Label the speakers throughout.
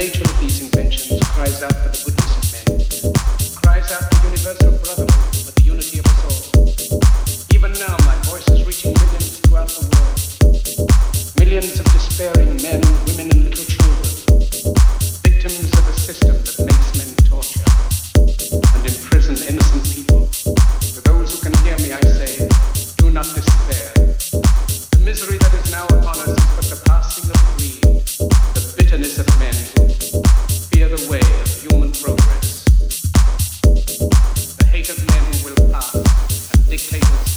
Speaker 1: nature of these inventions cries out for the goodness of men, cries out for universal brotherhood, for the unity of us all. Even now, my voice is reaching millions throughout the world, millions of despairing men, women, and little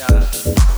Speaker 1: Obrigado.